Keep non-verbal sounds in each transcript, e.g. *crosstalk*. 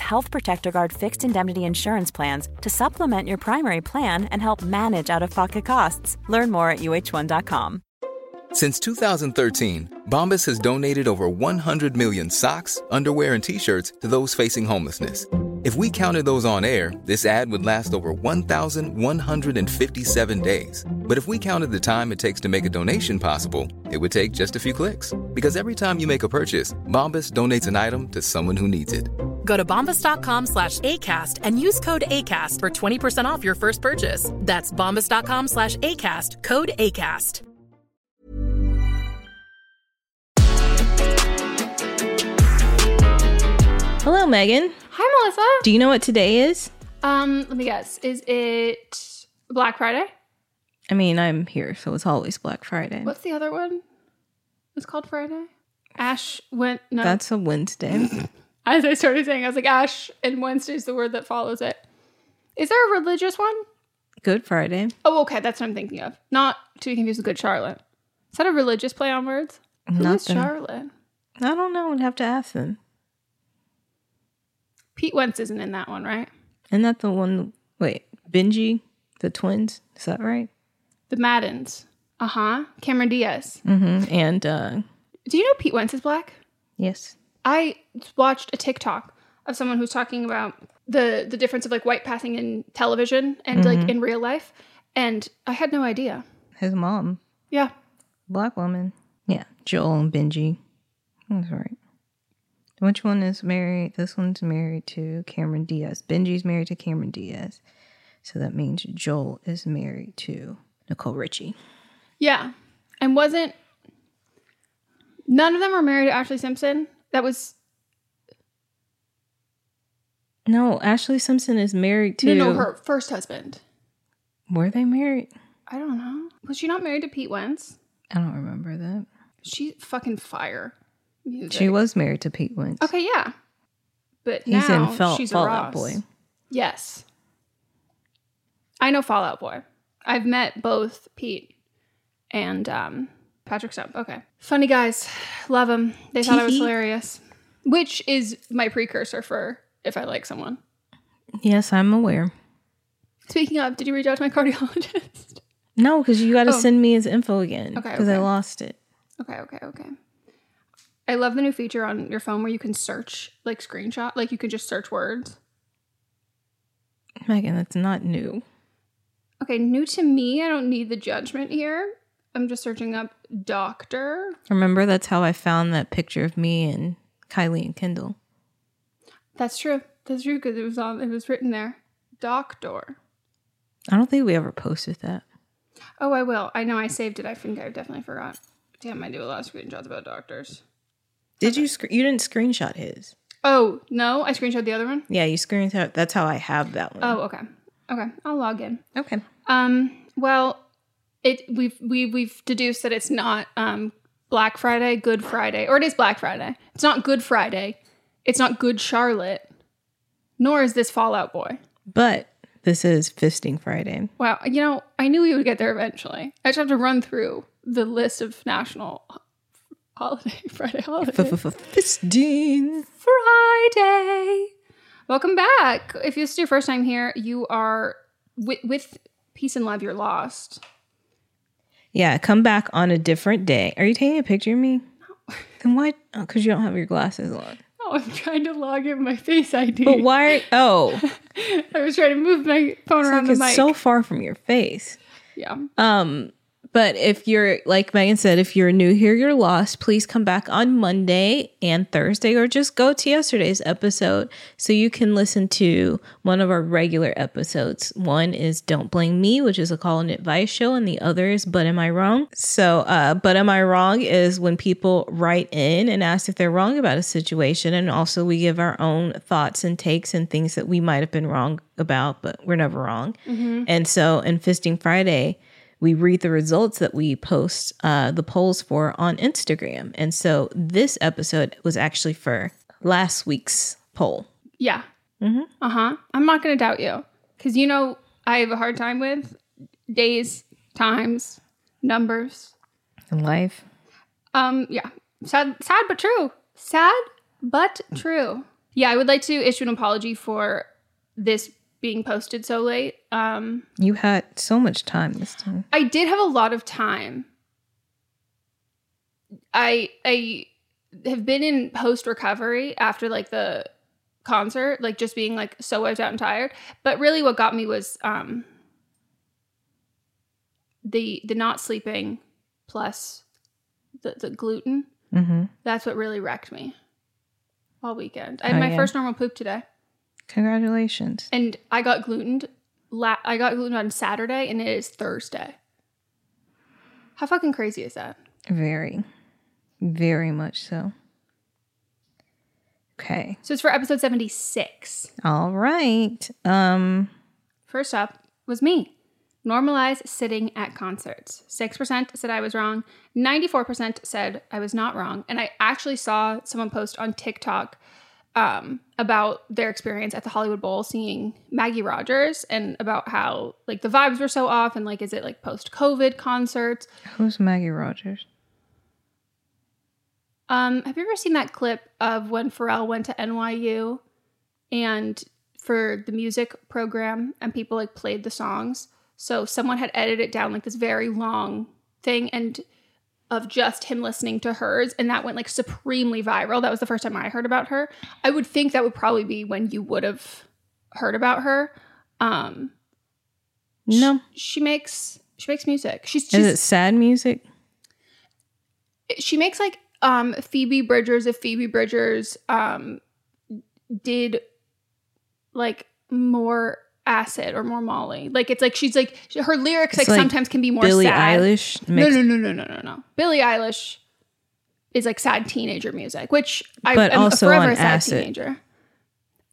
Health Protector Guard fixed indemnity insurance plans to supplement your primary plan and help manage out of pocket costs. Learn more at uh1.com. Since 2013, Bombas has donated over 100 million socks, underwear, and t shirts to those facing homelessness. If we counted those on air, this ad would last over 1,157 days. But if we counted the time it takes to make a donation possible, it would take just a few clicks. Because every time you make a purchase, Bombas donates an item to someone who needs it. Go to bombas.com slash ACAST and use code ACAST for 20% off your first purchase. That's bombas.com slash ACAST, code ACAST. Hello, Meghan. Hi, Melisa. Do you know what today is? Um, let me guess. Is it Black Friday? I mean, I'm here, so it's always Black Friday. What's the other one? It's called Friday. Ash went. No, That's a Wednesday. *laughs* as I started saying, I was like Ash, and Wednesday's the word that follows it. Is there a religious one? Good Friday. Oh, okay, that's what I'm thinking of. Not to be confused with Good Charlotte. Is that a religious play on words? Who is Nothing. Charlotte? I don't know. I'd have to ask them. Pete Wentz isn't in that one, right? Isn't that the one? Wait, Benji, the twins. Is that right? The Maddens. Uh huh. Cameron Diaz. Mm-hmm. And uh Do you know Pete Wentz is black? yes, I watched a TikTok of someone who's talking about the the difference of like white passing in television and like mm-hmm. in real life, and I had no idea. his mom, Yeah, black woman. Yeah, Joel and Benji. That's right. Which one is married? This one's married to Cameron Diaz. Benji's married to Cameron Diaz. So that means Joel is married to Nicole Richie. yeah, and wasn't none of them were married to Ashlee Simpson. That was No, Ashlee Simpson is married to. no, no, her first husband. Were they married? I don't know. Was she not married to Pete Wentz? I don't remember that. She fucking fire. Music. She was married to Pete Wentz. okay. Yeah, but He's now in Fall, she's a Fallout Ross. Boy. Yes. I know Fall Out Boy. I've met both Pete and um, Patrick Stump. Okay. Funny guys. Love them. They thought I was hilarious. Which is my precursor for if I like someone. Yes, I'm aware. Speaking of, did you reach out to my *laughs* cardiologist? No, because you got to Oh. send me his info again. Okay, Because I lost it. Okay, okay, okay. I love the new feature on your phone where you can search like screenshot, like you can just search words. Meghan, that's not new. Okay, new to me. I don't need the judgment here. I'm just searching up doctor. Remember, that's how I found that picture of me and Kylie and Kendall. That's true. That's true because it was on. It was written there. Doctor. I don't think we ever posted that. Oh, I will. I know I saved it. I think I definitely forgot. Damn, I do a lot of screenshots about doctors. Did you? Sc- you didn't screenshot his. Oh no, I screenshot the other one. Yeah, you screenshot. That's how I have that one. Oh, okay, okay. I'll log in. okay. Um. Well, it we've we we've deduced that it's not um Black Friday, Good Friday, or it is Black Friday. It's not Good Friday. It's not Good Charlotte. Nor is this Fall Out Boy. But this is Fisting Friday. Wow. You know, I knew we would get there eventually. I just have to run through the list of national *laughs* holiday *laughs* Friday holidays. Fisting. Friday. Welcome back. If this is your first time here, you are with, with peace and love. You're lost. Yeah, come back on a different day. Are you taking a picture of me? No. Then why? Because you don't have your glasses on. Oh, I'm trying to log in my face ID. But why? Are, oh, *laughs* I was trying to move my phone it's around like the it's mic. so far from your face. yeah. Um, but if you're like Meghan said, if you're new here, you're lost. Please come back on Monday and Thursday, or just go to yesterday's episode so you can listen to one of our regular episodes. One is "Don't Blame Me," which is a call and advice show, and the other is "But Am I Wrong?" So, uh, "But Am I Wrong?" is when people write in and ask if they're wrong about a situation, and also we give our own thoughts and takes and things that we might have been wrong about, but we're never wrong. And so, in Fisting Friday we read the results that we post uh, the polls for on Instagram. And so this episode was actually for last week's poll. Yeah. Uh huh. I'm not going to doubt you because you know I have a hard time with days, times, numbers. and life. Um. Yeah. Sad. Sad but true. Sad but true. Yeah. I would like to issue an apology for this being posted so late. Um. You had so much time this time. I did have a lot of time. I I have been in post recovery after like the concert, like just being like so wiped out and tired. But really what got me was um the the not sleeping plus the the gluten. Mm-hmm. That's what really wrecked me all weekend. I had Oh, my yeah. first normal poop today. Congratulations. And I got glutened. La- I got glutened on Saturday, and it is Thursday. How fucking crazy is that? Very, very much so. Okay. So it's for episode seventy six. All right. Um, First up was me. Normalize sitting at concerts. 6% said I was wrong. 94% said I was not wrong. And I actually saw someone post on TikTok um, about their experience at the Hollywood Bowl seeing Maggie Rogers and about how like the vibes were so off and like is it like post COVID concerts? who's Maggie Rogers? Um, have you ever seen that clip of when Pharrell went to NYU and for the music program and people like played the songs? So someone had edited it down like this very long thing and of just him listening to hers and that went like supremely viral. That was the first time I heard about her. I would think that would probably be when you would have heard about her. Um No. she makes she makes music. She's Is it sad music? she makes like um Phoebe Bridgers if Phoebe Bridgers um did like more acid or more Molly. Like it's like she's like her lyrics like, like sometimes can be more Billie sad. Eilish. No, no, no, no, no, no, no. Billie Eilish is like sad teenager music, which I But am also forever a sad acid. teenager.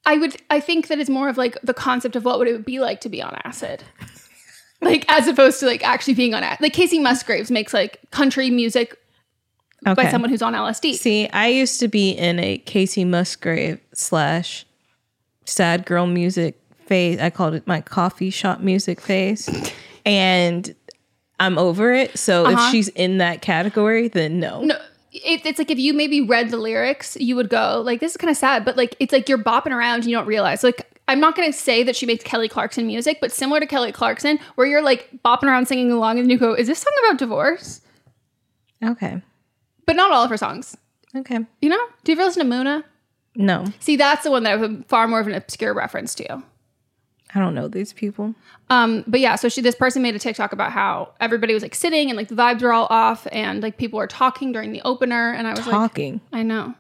I would I think that it's more of like the concept of what would it be like to be on acid. *laughs* like as opposed to like actually being on acid. Like Kacey Musgraves makes like country music by someone who's on LSD. See, I used to be in a Kacey Musgrave slash sad girl music phase. I called it my coffee shop music phase. and I'm over it. So if she's in that category, then no. Uh-huh. no, it, it's like if you maybe read the lyrics, you would go like, "This is kind of sad," but like it's like you're bopping around, and you don't realize. Like I'm not gonna say that she makes Kelly Clarkson music, but similar to Kelly Clarkson, where you're like bopping around singing along, and you go, "Is this song about divorce?" Okay. but not all of her songs. Okay. You know? Do you ever listen to Muna? No, See, that's the one that I have a far more of an obscure reference to. I don't know these people. Um, but yeah, so she this person made a TikTok about how everybody was like sitting and like the vibes were all off and like people were talking during the opener and I was like Talking. I know.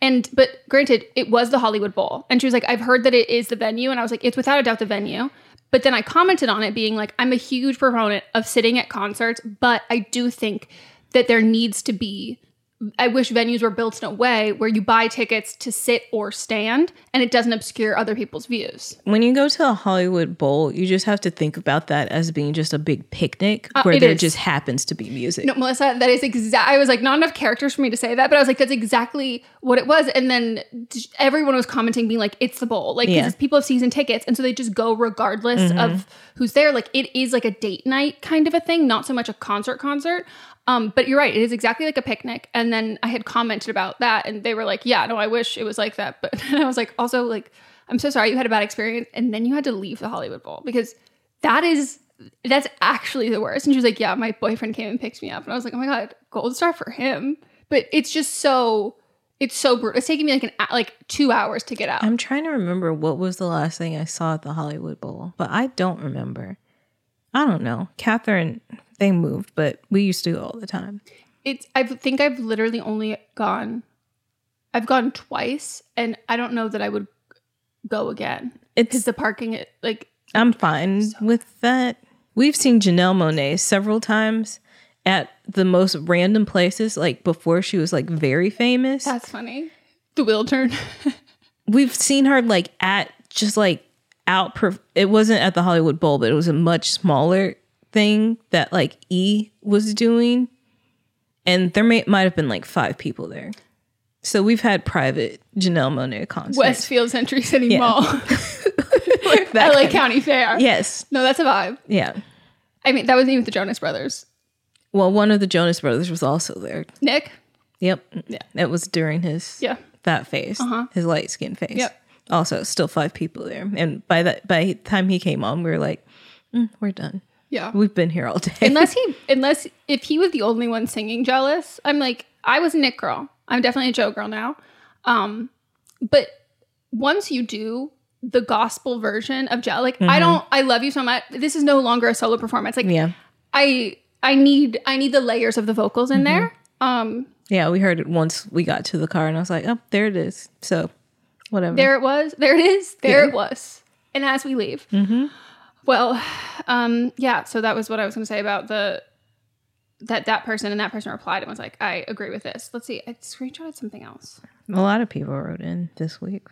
And but granted, it was the Hollywood Bowl. And she was like, I've heard that it is the venue. And I was like, it's without a doubt the venue. But then I commented on it being like, I'm a huge proponent of sitting at concerts, but I do think that there needs to be I wish venues were built in a way where you buy tickets to sit or stand and it doesn't obscure other people's views. When you go to a Hollywood Bowl, you just have to think about that as being just a big picnic Uh, where there is. just happens to be music. No, Melisa, that is exact. I was like, not enough characters for me to say that, but I was like, that's exactly what it was. And then everyone was commenting, being like, it's the bowl. Like, Yeah. people have season tickets. And so they just go regardless of who's there. Like, it is like a date night kind of a thing, not so much a concert concert. Um, but you're right, it is exactly like a picnic. And then I had commented about that, and they were like, yeah, no, I wish it was like that. But *laughs* I was like, also, like, I'm so sorry you had a bad experience. And then you had to leave the Hollywood Bowl because that is that's actually the worst. And she was like, Yeah, my boyfriend came and picked me up. And I was like, Oh my God, gold star for him. But it's just so it's so brutal. It's taking me like an like two hours to get out. I'm trying to remember what was the last thing I saw at the Hollywood Bowl, but I don't remember. I don't know. Catherine, they moved, but we used to go all the time. it's I think I've literally only gone I've gone twice and I don't know that I would go again. Because It's the parking it like I'm fine with that. We've seen Janelle Monáe several times at the most random places, like before she was like very famous. that's funny. The wheel turn. *laughs* We've seen her like at just like out. It wasn't at the Hollywood Bowl, but it was a much smaller thing that like E was doing, and there may might have been like five people there. So we've had private Janelle Monáe concerts. Westfield Century City Yeah. Mall. *laughs* That LA County Fair. Yes. No, that's a vibe. Yeah. I mean, that wasn't even the Jonas Brothers. Well, one of the Jonas Brothers was also there. Nick? Yep. Yeah. It was during his Yeah. that phase, Uh-huh. his light skin phase. Yep. Also, still five people there, and by that by the time he came on, we were like, "Mm, we're done. Yeah. We've been here all day. unless he *laughs* unless if he was the only one singing jealous i'm like i was a nick girl i'm definitely a joe girl now um but once you do the gospel version of jealous like i don't i love you so much this is no longer a solo performance like yeah, i i need i need the layers of the vocals in there um yeah. We heard it once we got to the car, and I was like, oh, there it is. So, whatever. there it was. There it is. There Yeah. it was. And as we leave. Well um yeah so that was what i was going to say about the that that person and that person replied and was like i agree with this. Let's see. I screenshotted something else. A lot of people wrote in this week.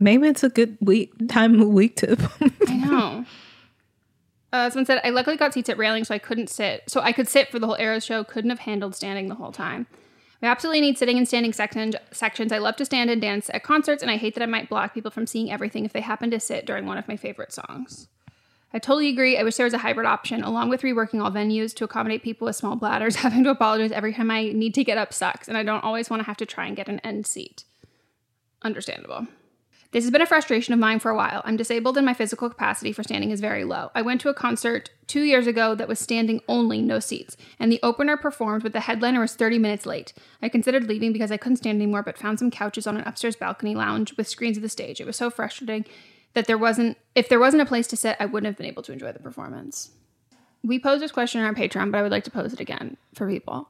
Maybe it's a good week time of week to. *laughs* i know. Uh, someone said i luckily got seats at railing so i couldn't sit so i could sit for the whole Eras show. Couldn't have handled standing the whole time we absolutely need sitting and standing section, sections. I love to stand and dance at concerts, and I hate that I might block people from seeing everything if they happen to sit during one of my favorite songs. I totally agree. I wish there was a hybrid option, along with reworking all venues to accommodate people with small bladders. *laughs* Having to apologize every time I need to get up sucks, and I don't always want to have to try and get an end seat. Understandable. This has been a frustration of mine for a while. I'm disabled and my physical capacity for standing is very low. I went to a concert two years ago that was standing only, no seats, and the opener performed, but the headliner was 30 minutes late. I considered leaving because I couldn't stand anymore, but found some couches on an upstairs balcony lounge with screens of the stage. It was so frustrating that there wasn't, if there wasn't a place to sit, I wouldn't have been able to enjoy the performance. We posed this question on our Patreon, but I would like to pose it again for people.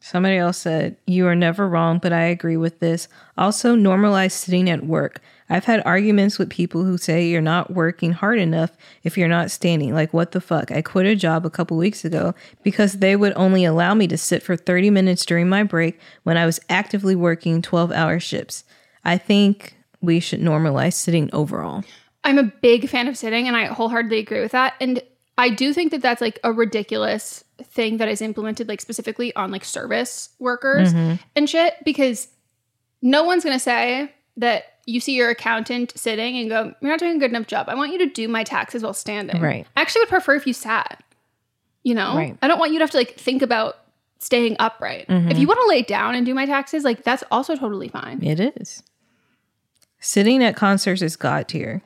Somebody else said, You are never wrong, but I agree with this. Also, normalize sitting at work. I've had arguments with people who say you're not working hard enough if you're not standing. Like, what the fuck? I quit a job a couple weeks ago because they would only allow me to sit for 30 minutes during my break when I was actively working 12 hour shifts. I think we should normalize sitting overall. I'm a big fan of sitting and I wholeheartedly agree with that. And I do think that that's like a ridiculous thing that is implemented like specifically on like service workers mm-hmm. and shit because no one's going to say that you see your accountant sitting and go, You're not doing a good enough job. I want you to do my taxes while standing. Right. I actually would prefer if you sat, you know? Right. I don't want you to have to like think about staying upright. If mm-hmm. you want to lay down and do my taxes, like that's also totally fine. It is. Sitting at concerts is God tier.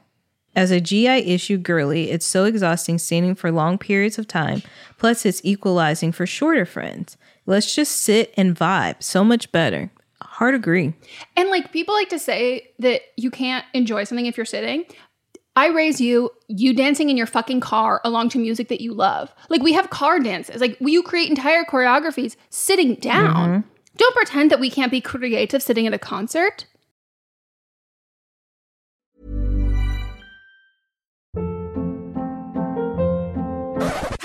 As a GI issue girly, it's so exhausting standing for long periods of time. Plus, it's equalizing for shorter friends. Let's just sit and vibe. So much better. Hard agree. And like people like to say that you can't enjoy something if you're sitting. I raise you, you dancing in your fucking car along to music that you love. Like we have car dances. Like you create entire choreographies sitting down. Mm-hmm. Don't pretend that we can't be creative sitting at a concert.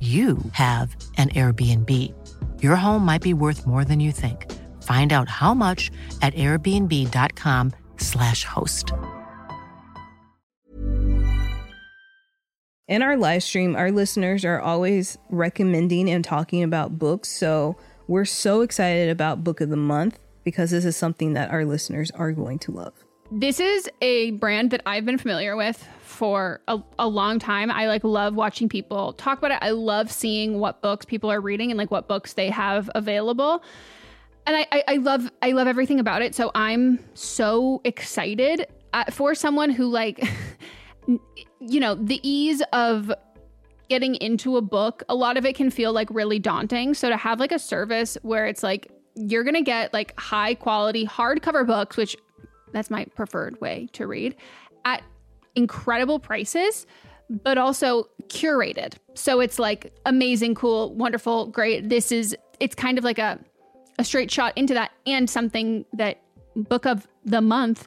you have an Airbnb. Your home might be worth more than you think. Find out how much at airbnb.com/slash host. In our live stream, our listeners are always recommending and talking about books. So we're so excited about Book of the Month because this is something that our listeners are going to love. This is a brand that I've been familiar with for a, a long time. I like love watching people talk about it. I love seeing what books people are reading and like what books they have available. And I, I, I love I love everything about it. So I'm so excited uh, for someone who like *laughs* you know the ease of getting into a book. A lot of it can feel like really daunting. So to have like a service where it's like you're gonna get like high quality hardcover books, which that's my preferred way to read at incredible prices but also curated. So it's like amazing cool wonderful great. This is it's kind of like a a straight shot into that and something that book of the month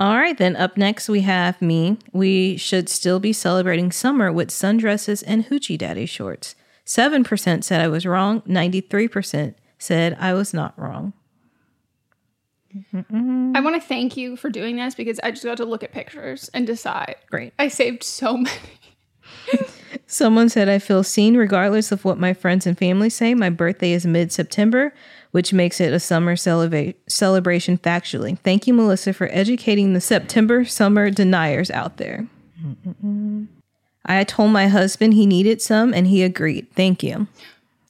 All right, then up next we have me. We should still be celebrating summer with sundresses and hoochie daddy shorts. 7% said I was wrong, 93% said I was not wrong. I want to thank you for doing this because I just got to look at pictures and decide. Great. I saved so *laughs* many. Someone said I feel seen regardless of what my friends and family say. My birthday is mid September, which makes it a summer celebra- celebration factually. Thank you, Melisa, for educating the September summer deniers out there. I told my husband he needed some and he agreed. Thank you.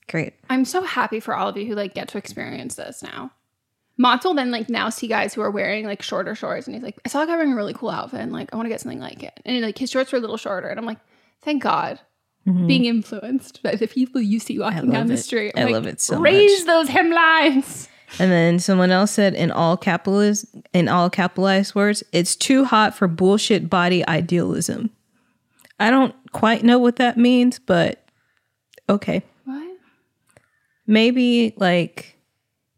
Great. I'm so happy for all of you who like get to experience this now. Mats will then like now see guys who are wearing like shorter shorts and he's like, I saw a guy wearing a really cool outfit and like I want to get something like it. And like his shorts were a little shorter. And I'm like, thank God. Mm-hmm. Being influenced by the people you see walking down the street. I I'm love it so Raise much. those hemlines. And then someone else said in all capitalized in all capitalized words, it's too hot for bullshit body idealism. I don't quite know what that means, but okay. What? Maybe like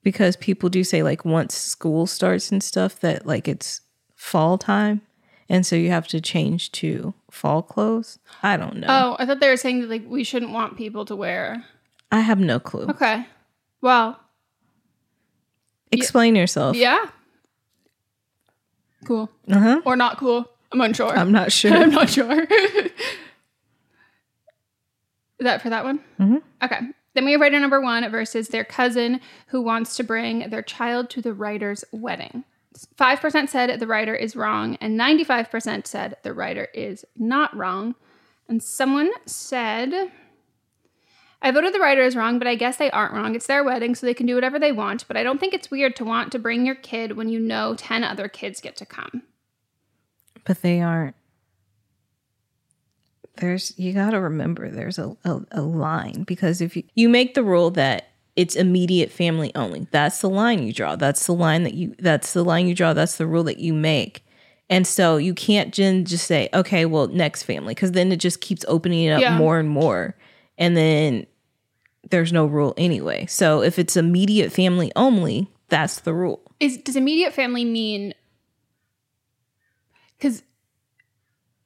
because people do say like once school starts and stuff that like it's fall time and so you have to change to fall clothes. I don't know. Oh, I thought they were saying that like we shouldn't want people to wear. I have no clue. Okay. Well, Explain yourself. yeah. Cool. Uh-huh. Or not cool. I'm unsure. I'm not sure. *laughs* I'm not sure. Is that for that one? Mm-hmm. Okay. Then we have writer number one versus their cousin who wants to bring their child to the writer's wedding. 5% said the writer is wrong, and 95% said the writer is not wrong. And someone said, I voted the writer is wrong, but I guess they aren't wrong. It's their wedding, so they can do whatever they want. But I don't think it's weird to want to bring your kid when you know 10 other kids get to come. but they aren't there's you got to remember there's a, a, a line because if you, you make the rule that it's immediate family only. That's the line you draw. That's the line that you that's the line you draw. That's the rule that you make. And so you can't just say okay well next family because then it just keeps opening it up Yeah. more and more. And then there's no rule anyway. So if it's immediate family only that's the rule. Is does immediate family mean because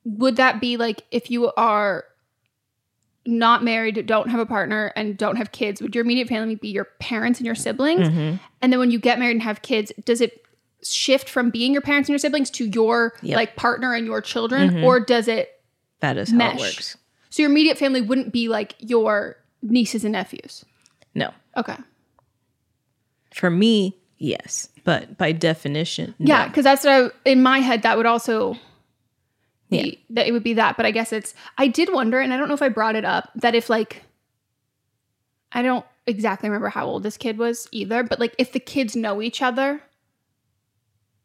would that be like if you are not married don't have a partner and don't have kids would your immediate family be your parents and your siblings and then when you get married and have kids does it shift from being your parents and your siblings to your Yep. like partner and your children, Mhm. or does it That is how mesh? it works. So your immediate family wouldn't be like your nieces and nephews. No. Okay. For me, yes. But by definition. Yeah, because that's what I, in my head that would also Yeah. that it would be that. But I guess it's I did wonder, and I don't know if I brought it up that if like I don't exactly remember how old this kid was either, but like if the kids know each other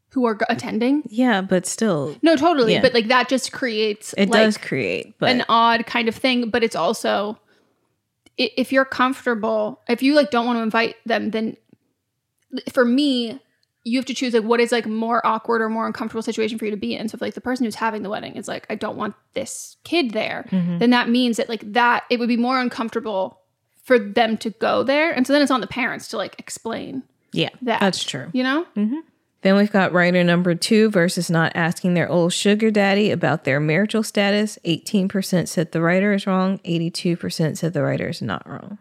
who are g- attending, Yeah, but still, no, totally, Yeah. but like that just creates it like, does create. But an odd kind of thing. But it's also if you're comfortable, if you like don't want to invite them, then for me, you have to choose like what is like more awkward or more uncomfortable situation for you to be in. So if like the person who's having the wedding is like, I don't want this kid there, Mhm. then that means that like that it would be more uncomfortable for them to go there. And so then it's on the parents to like explain yeah, that. that's true. You know? Then we've got writer number two versus not asking their old sugar daddy about their marital status. 18% said the writer is wrong, 82% said the writer is not wrong.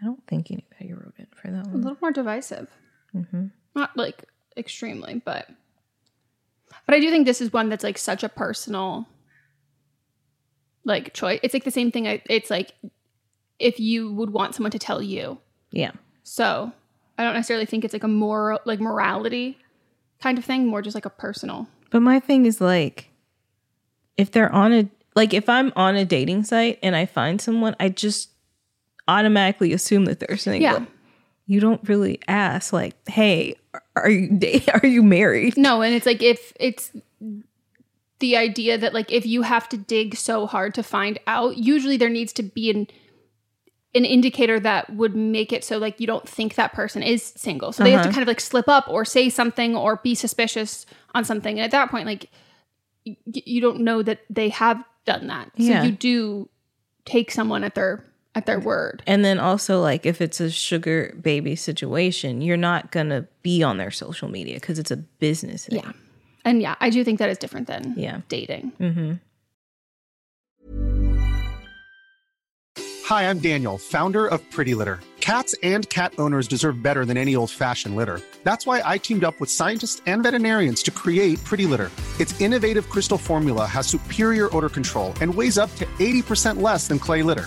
I don't think anybody wrote it for that one. A little more divisive. hmm Not like extremely, but but I do think this is one that's like such a personal like choice. It's like the same thing. I- It's like if you would want someone to tell you. Yeah. So I don't necessarily think it's like a moral, like morality kind of thing. More just like a personal. But my thing is like, if they're on a, like, if I'm on a dating site and I find someone, I just automatically assume that they're single. Yeah. You don't really ask, like, hey, are you *laughs* are you married? No, and it's like if it's the idea that like if you have to dig so hard to find out, usually there needs to be an an indicator that would make it so like you don't think that person is single. So they have to Uh-huh. kind of like slip up or say something or be suspicious on something. And at that point, like y- you don't know that they have done that. So Yeah. you do take someone at their at their word. And then also, like, if it's a sugar baby situation, you're not gonna be on their social media because it's a business. Thing. Yeah. And yeah, I do think that is different than Yeah. dating. Mm-hmm. Hi, I'm Daniel, founder of Pretty Litter. Cats and cat owners deserve better than any old fashioned litter. That's why I teamed up with scientists and veterinarians to create Pretty Litter. Its innovative crystal formula has superior odor control and weighs up to 80% less than clay litter.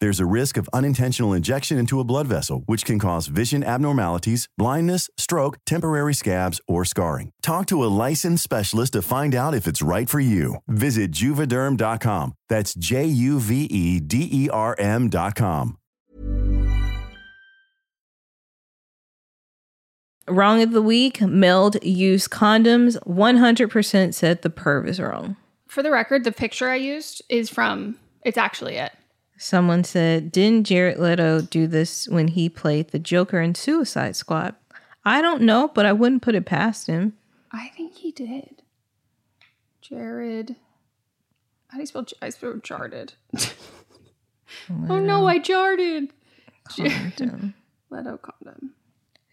There's a risk of unintentional injection into a blood vessel, which can cause vision abnormalities, blindness, stroke, temporary scabs, or scarring. Talk to a licensed specialist to find out if it's right for you. Visit juvederm.com. That's J U V E D E R M.com. Wrong of the week, meld use condoms. 100% said the perv is wrong. For the record, the picture I used is from, it's actually it. Someone said, Didn't Jared Leto do this when he played the Joker in Suicide Squad? I don't know, but I wouldn't put it past him. I think he did. Jared. How do you spell? I spell jarded. *laughs* oh no, I jarded. Condom. *laughs* Leto condom.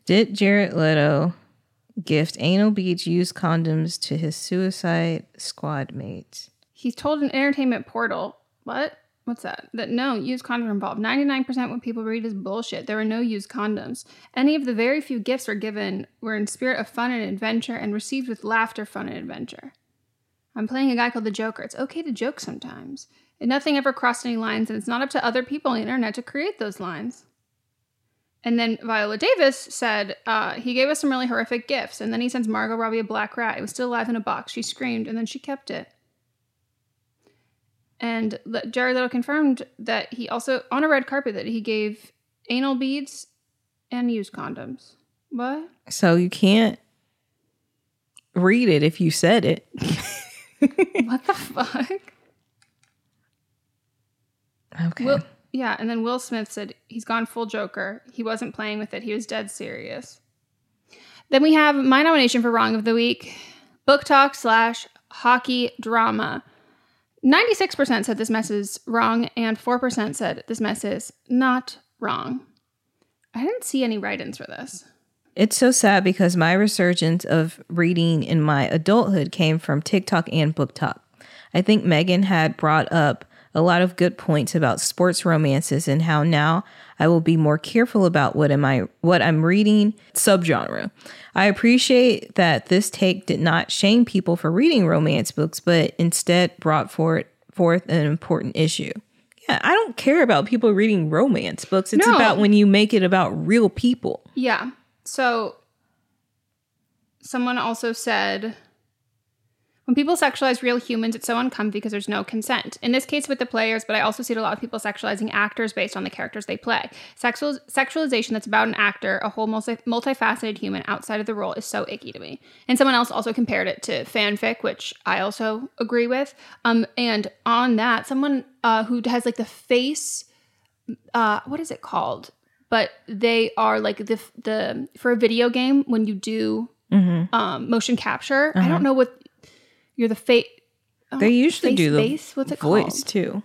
Did Jared Leto gift anal beads used condoms to his Suicide Squad mates? He told an entertainment portal. What? What's that? That no, used condoms involved. 99% what people read is bullshit. There were no used condoms. Any of the very few gifts were given were in spirit of fun and adventure and received with laughter, fun, and adventure. I'm playing a guy called the Joker. It's okay to joke sometimes. And nothing ever crossed any lines, and it's not up to other people on the internet to create those lines. And then Viola Davis said uh, he gave us some really horrific gifts, and then he sends Margot Robbie a black rat. It was still alive in a box. She screamed, and then she kept it. And Jared Leto confirmed that he also, on a red carpet, that he gave anal beads and used condoms. What? So you can't read it if you said it. *laughs* what the fuck? Okay. Will, yeah, and then Will Smith said he's gone full Joker. He wasn't playing with it. He was dead serious. Then we have my nomination for Wrong of the Week BookTok slash hockey drama. 96% said this mess is wrong, and 4% said this mess is not wrong. I didn't see any write ins for this. It's so sad because my resurgence of reading in my adulthood came from TikTok and BookTok. I think Meghan had brought up a lot of good points about sports romances and how now I will be more careful about what am I what I'm reading subgenre. I appreciate that this take did not shame people for reading romance books, but instead brought forth forth an important issue. Yeah, I don't care about people reading romance books. It's No. about when you make it about real people. Yeah. So someone also said when people sexualize real humans, it's so uncomfy because there's no consent. In this case with the players, but I also see it a lot of people sexualizing actors based on the characters they play. Sexual sexualization that's about an actor, a whole multi- multifaceted human outside of the role is so icky to me. And someone else also compared it to fanfic, which I also agree with. Um, and on that, someone uh, who has like the face uh what is it called but they are like the the for a video game when you do Mm-hmm. um motion capture i Uh-huh. don't know what you're the face They usually do the face what's it voice called too.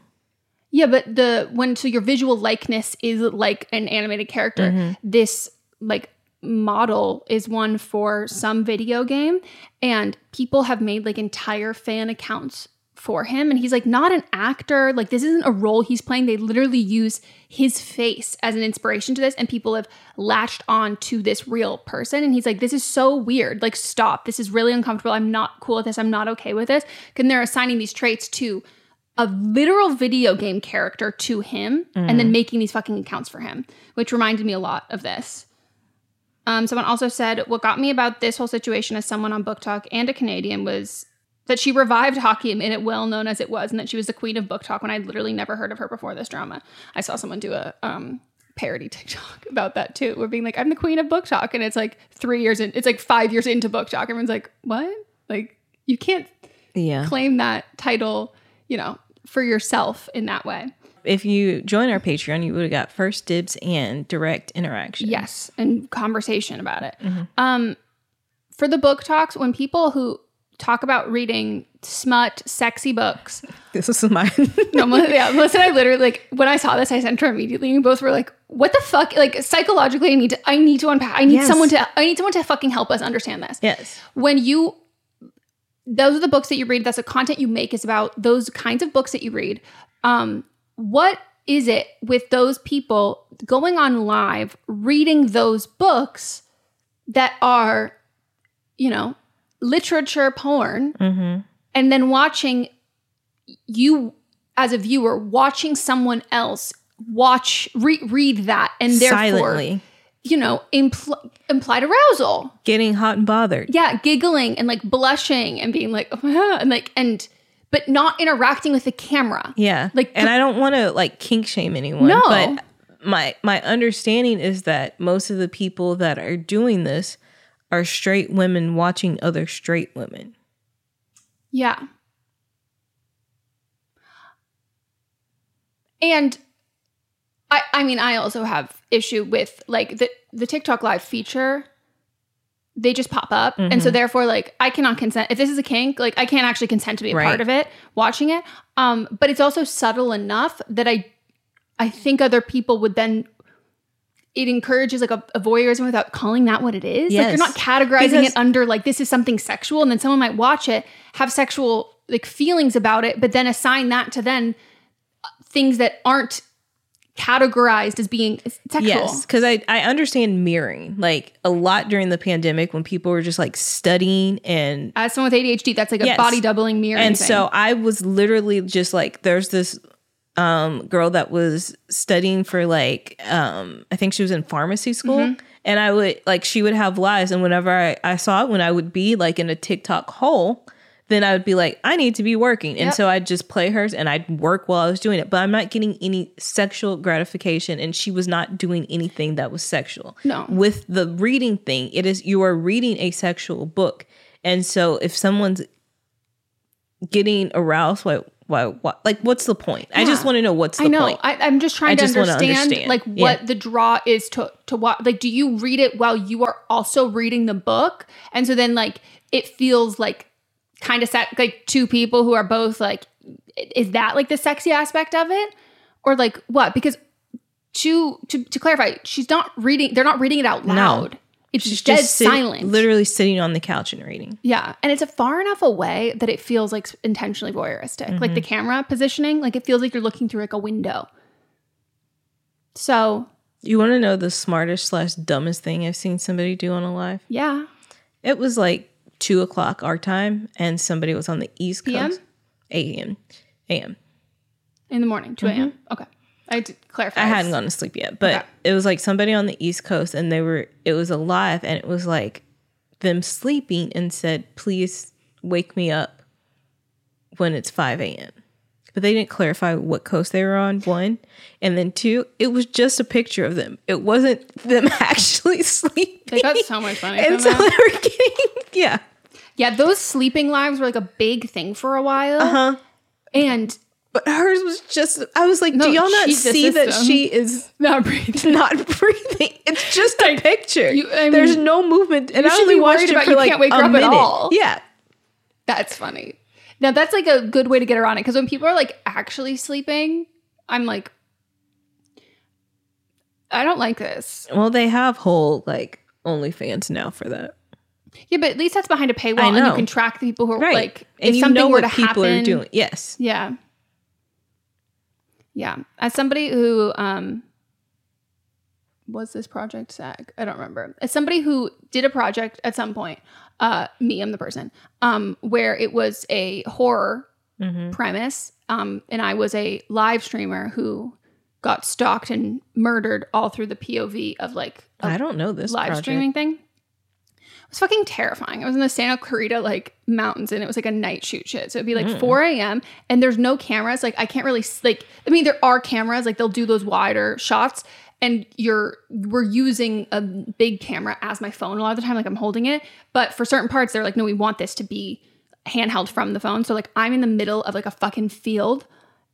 yeah but the when so your visual likeness is like an animated character Mhm. this like model is one for some video game and people have made like entire fan accounts for him and he's like not an actor. Like this isn't a role he's playing. They literally use his face as an inspiration to this and people have latched on to this real person and he's like this is so weird. Like stop. This is really uncomfortable. I'm not cool with this. I'm not okay with this. And they're assigning these traits to a literal video game character to him and then Mm. making these fucking accounts for him, which reminded me a lot of this. Um, someone also said, What got me about this whole situation as someone on BookTok and a Canadian was that she revived hockey and made it well known as it was, and that she was the queen of BookTok when I'd literally never heard of her before this drama. I saw someone do a um, parody *laughs* TikTok about that too. We're being like, I'm the queen of BookTok. And it's like three years in, it's like five years into BookTok. Everyone's like, What? Like, you can't Yeah. claim that title, you know, for yourself in that way. If you join our Patreon, you would have got first dibs and direct interaction. Yes, and conversation about it. Mhm. Um, for the book talks, when people who talk about reading smut, sexy books, *laughs* This is my *laughs* no, Mel- yeah, Melisa and I literally like when I saw this, I sent her immediately. And we both were like, "What the fuck?" Like psychologically, I need to, I need to unpack. I need Yes. someone to, I need someone to fucking help us understand this. Yes. When you, those are the books that you read. That's the content you make is about those kinds of books that you read. Um, what is it with those people going on live reading those books that are, you know, literature porn? Mm-hmm. and then watching you as a viewer watching someone else watch re- read that and therefore Silently. you know impl- implied arousal Getting hot and bothered. yeah giggling and like blushing and being like oh and like and but not interacting with the camera Yeah. Like, and I don't want to like kink shame anyone. No. But my my understanding is that most of the people that are doing this are straight women watching other straight women. Yeah. And I I mean I also have issue with like the the TikTok live feature they just pop up and so Mhm. therefore like I cannot consent if this is a kink like I can't actually consent to be a Right. part of it watching it um but it's also subtle enough that I I think other people would then it encourages like a, a voyeurism without calling that what it is. Like you're not categorizing Because- it under like this is something sexual, and then someone might watch it, have sexual like feelings about it, but then assign that to then uh, things that aren't categorized as being sexual. Yes, because I, I understand mirroring. Like a lot during the pandemic when people were just like studying and As someone with ADHD, that's like a body doubling mirror. and so I was literally just like, there's this um girl that was studying for like um I think she was in pharmacy school. Mhm. And I would like she would have lives and whenever I, I saw it when I would be like in a TikTok hole, then I would be like, I need to be working. And Yep. so I'd just play hers and I'd work while I was doing it. But I'm not getting any sexual gratification and she was not doing anything that was sexual. No. With the reading thing, it is you are reading a sexual book. And so if someone's getting aroused, why why, why like what's the point? I just want to know what's the I know. point. I, I'm just trying I to just understand, understand. like Yeah. what the draw is to to what. Like, do you read it while you are also reading the book, and so then like it feels like kind of set like two people who are both like, is that like the sexy aspect of it, or like what? Because to to to clarify, she's not reading. They're not reading it out No. It's She's dead just sit- silent. literally sitting on the couch and reading. Yeah, and it's a far enough away that it feels like intentionally voyeuristic. Like the Mhm. camera positioning, like it feels like you're looking through like a window. So You want to know the smartest slash dumbest thing I've seen somebody do on a live? yeah, It was like two o'clock our time, and somebody was on the East PM? Coast. A.M. A.M. in the morning, two a.m. Okay, I to clarify. I hadn't gone to sleep yet, but Okay. it was like somebody on the East Coast, and they were. It was alive, and it was like them sleeping, and said, "Please wake me up when it's five a.m." But they didn't clarify what coast they were on. One, and then two, it was just a picture of them. It wasn't them *laughs* actually sleeping. They got so much money and so that. they were getting yeah. Yeah, those sleeping lives were like a big thing for a while. Uh huh. And but hers was just. I was like, No, do y'all not see that she um, is not breathing? not *laughs* breathing? It's just a picture. you- I mean, There's no movement, and I only watched it for you like can't wake a her up at all. Yeah, That's funny. Now that's like a good way to get around it because when people are like actually sleeping, I'm like, I don't like this. well, they have whole like OnlyFans now for that, Yeah, but at least that's behind a paywall, and you can track the people who are right? like, and if you something know were what to people happen, are doing. Yes, Yeah. Yeah. As somebody who um was this project SAG? I don't remember. As somebody who did a project at some point, uh me, I'm the person, um, where it was a horror Mhm. premise. Um, and I was a live streamer who got stalked and murdered all through the POV of like a I don't know this live project. streaming thing. Was fucking terrifying. I was in the Santa Clarita like mountains and it was like a night shoot shit. So it'd be like Mm. 4 a.m. and there's no cameras. Like I can't really like I mean there are cameras, like they'll do those wider shots and you're we're using a big camera as my phone a lot of the time, like I'm holding it. But for certain parts, they're like, no, we want this to be handheld from the phone. So like I'm in the middle of like a fucking field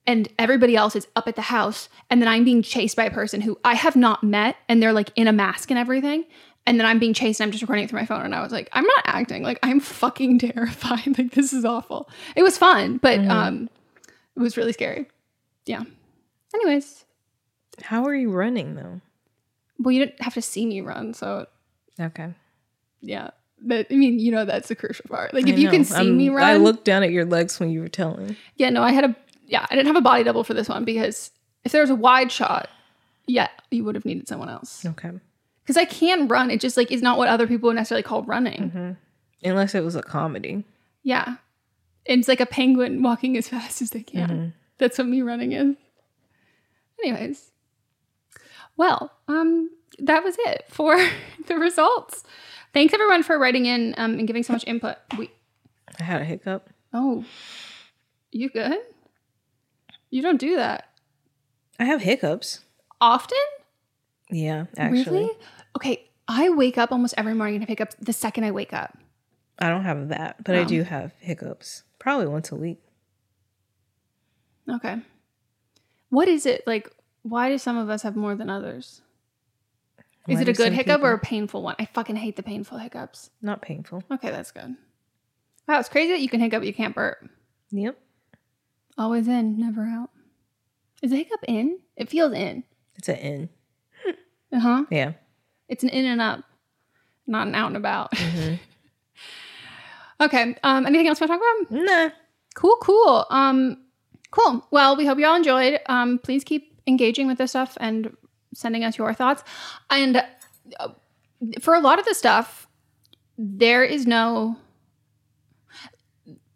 and everybody else is up at the house and then i'm being chased by a person who i have not met and they're like in a mask and everything and then i'm being chased and i'm just recording it through my phone. And i was like i'm not acting. Like i'm fucking *laughs* terrified. Like this is awful. It was fun but Mhm. um it was really scary. Yeah. Anyways. How are you running though? well you didn't have to see me run so Okay, yeah. But i mean you know that's the crucial part. Like if you can see I'm- me run I looked down at your legs when you were telling. yeah no i had a yeah i didn't have a body double for this one because if there was a wide shot yeah you would have needed someone else. Okay, because I can run. It just like is not what other people would necessarily call running. Mm-hmm. unless it was a comedy. Yeah, it's like a penguin walking as fast as they can. Mm-hmm. That's what me running is. Anyways, well, um, that was it for *laughs* the results. Thanks everyone for writing in um, and giving so much input. We I had a hiccup. oh, you good? You don't do that I have hiccups. often. Yeah, actually. Really? Okay. I wake up almost every morning and I pick up the second I wake up. I don't have that, but I Oh. do have hiccups. Probably once a week. Okay. What is it like? Why do some of us have more than others? Is it a good hiccup or a painful one? I fucking hate the painful hiccups. Not painful. Okay, that's good. Wow, it's crazy that you can hiccup, but you can't burp. Yep. Always in, never out. Is a hiccup in? It feels in. It's an in. Uh huh. Yeah. It's an in and up, not an out and about. *laughs* okay. Um. Anything else you want to talk about? Nah. Cool. Cool. Um. Cool. Well, we hope you all enjoyed. Um. Please keep engaging with this stuff and sending us your thoughts. And uh, for a lot of the stuff, there is no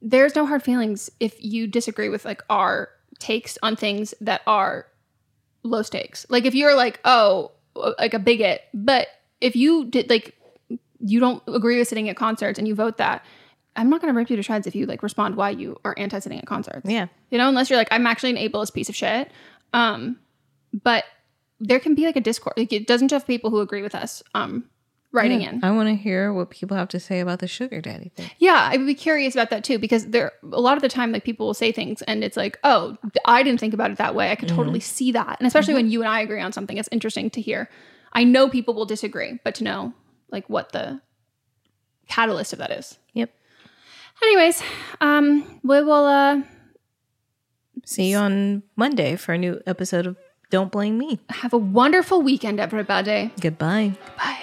there's no hard feelings if you disagree with like our takes on things that are low stakes. Like if you're like, oh, like a bigot, but if you did like you don't agree with sitting at concerts and you vote that, I'm not going to rip you to shreds if you like respond why you are anti sitting at concerts. Yeah. You know, unless you're like, I'm actually an ableist piece of shit. Um, but there can be like a discord. Like it doesn't just have people who agree with us um writing Yeah. in. I want to hear what people have to say about the sugar daddy thing. Yeah, I would be curious about that too because there a lot of the time like people will say things and it's like, "Oh, I didn't think about it that way. I could totally see that." And especially when you and I agree on something, it's interesting to hear. I know people will disagree, but to know like what the catalyst of that is. Yep. Anyways, um we will uh See you on Monday for a new episode of Don't Blame Me. have a wonderful weekend everybody. Goodbye. Bye.